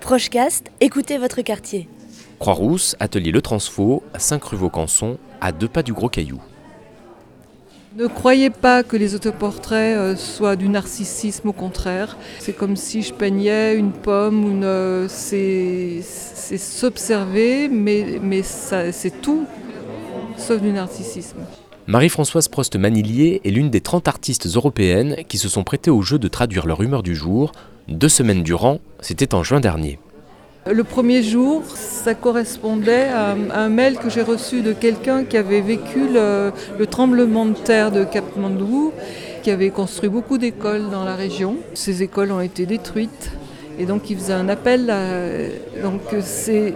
Prochecast, écoutez votre quartier. Croix-Rousse, atelier Le Transfo, à 5 rue Vaucanson, à deux pas du Gros Caillou. Ne croyez pas que les autoportraits euh, soient du narcissisme, au contraire. C'est comme si je peignais une pomme, une, euh, c'est s'observer, mais, mais ça- c'est tout, sauf du narcissisme. Marie-Françoise Prost-Manillier est l'une des 30 artistes européennes qui se sont prêtées au jeu de traduire leur humeur du jour, deux semaines durant, c'était en juin dernier. Le premier jour, ça correspondait à, un mail que j'ai reçu de quelqu'un qui avait vécu le, le tremblement de terre de Katmandou, qui avait construit beaucoup d'écoles dans la région. Ces écoles ont été détruites. Et donc il faisait un appel. à- donc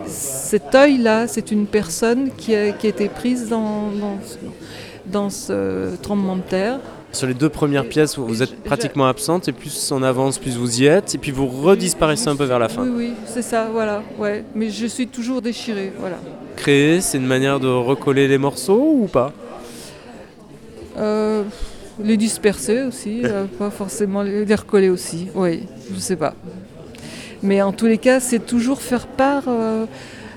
cet œil-là, c'est une personne qui a, été prise dans ce tremblement de terre. Sur les deux premières pièces, vous êtes pratiquement absente et plus on avance, plus vous y êtes, et puis vous redisparaissez un peu vers la fin. Oui, oui, c'est ça, voilà. Ouais. Mais je suis toujours déchirée, voilà. Créer, c'est une manière de recoller les morceaux ou pas? Euh, les disperser aussi, euh, pas forcément les, les recoller aussi, oui, je sais pas. Mais en tous les cas, c'est toujours faire part euh,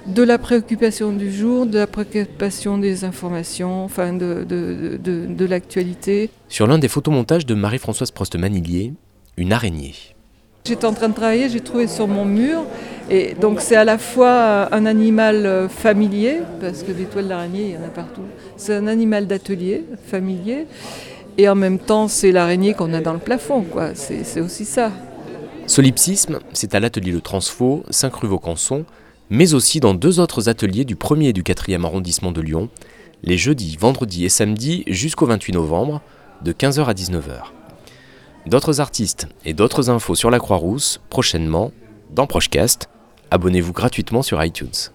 de la préoccupation du jour, de la préoccupation des informations, enfin de, de, de- de l'actualité. Sur l'un des photomontages de Marie-Françoise Prost-Manillier, une araignée. J'étais en train de travailler, j'ai trouvé sur mon mur, et donc c'est à la fois un animal familier, parce que des toiles d'araignée, il y en a partout. C'est un animal d'atelier, familier, et en même temps, c'est l'araignée qu'on a dans le plafond, quoi. C'est c'est aussi ça. Solipsisme, c'est à l'atelier Le Transfo, 5 rue Vaucanson, mais aussi dans deux autres ateliers du 1er et du 4e arrondissement de Lyon, les jeudis, vendredis et samedis jusqu'au 28 novembre, de 15h à 19h. D'autres artistes et d'autres infos sur la Croix-Rousse, prochainement, dans Prochecast. Abonnez-vous gratuitement sur iTunes.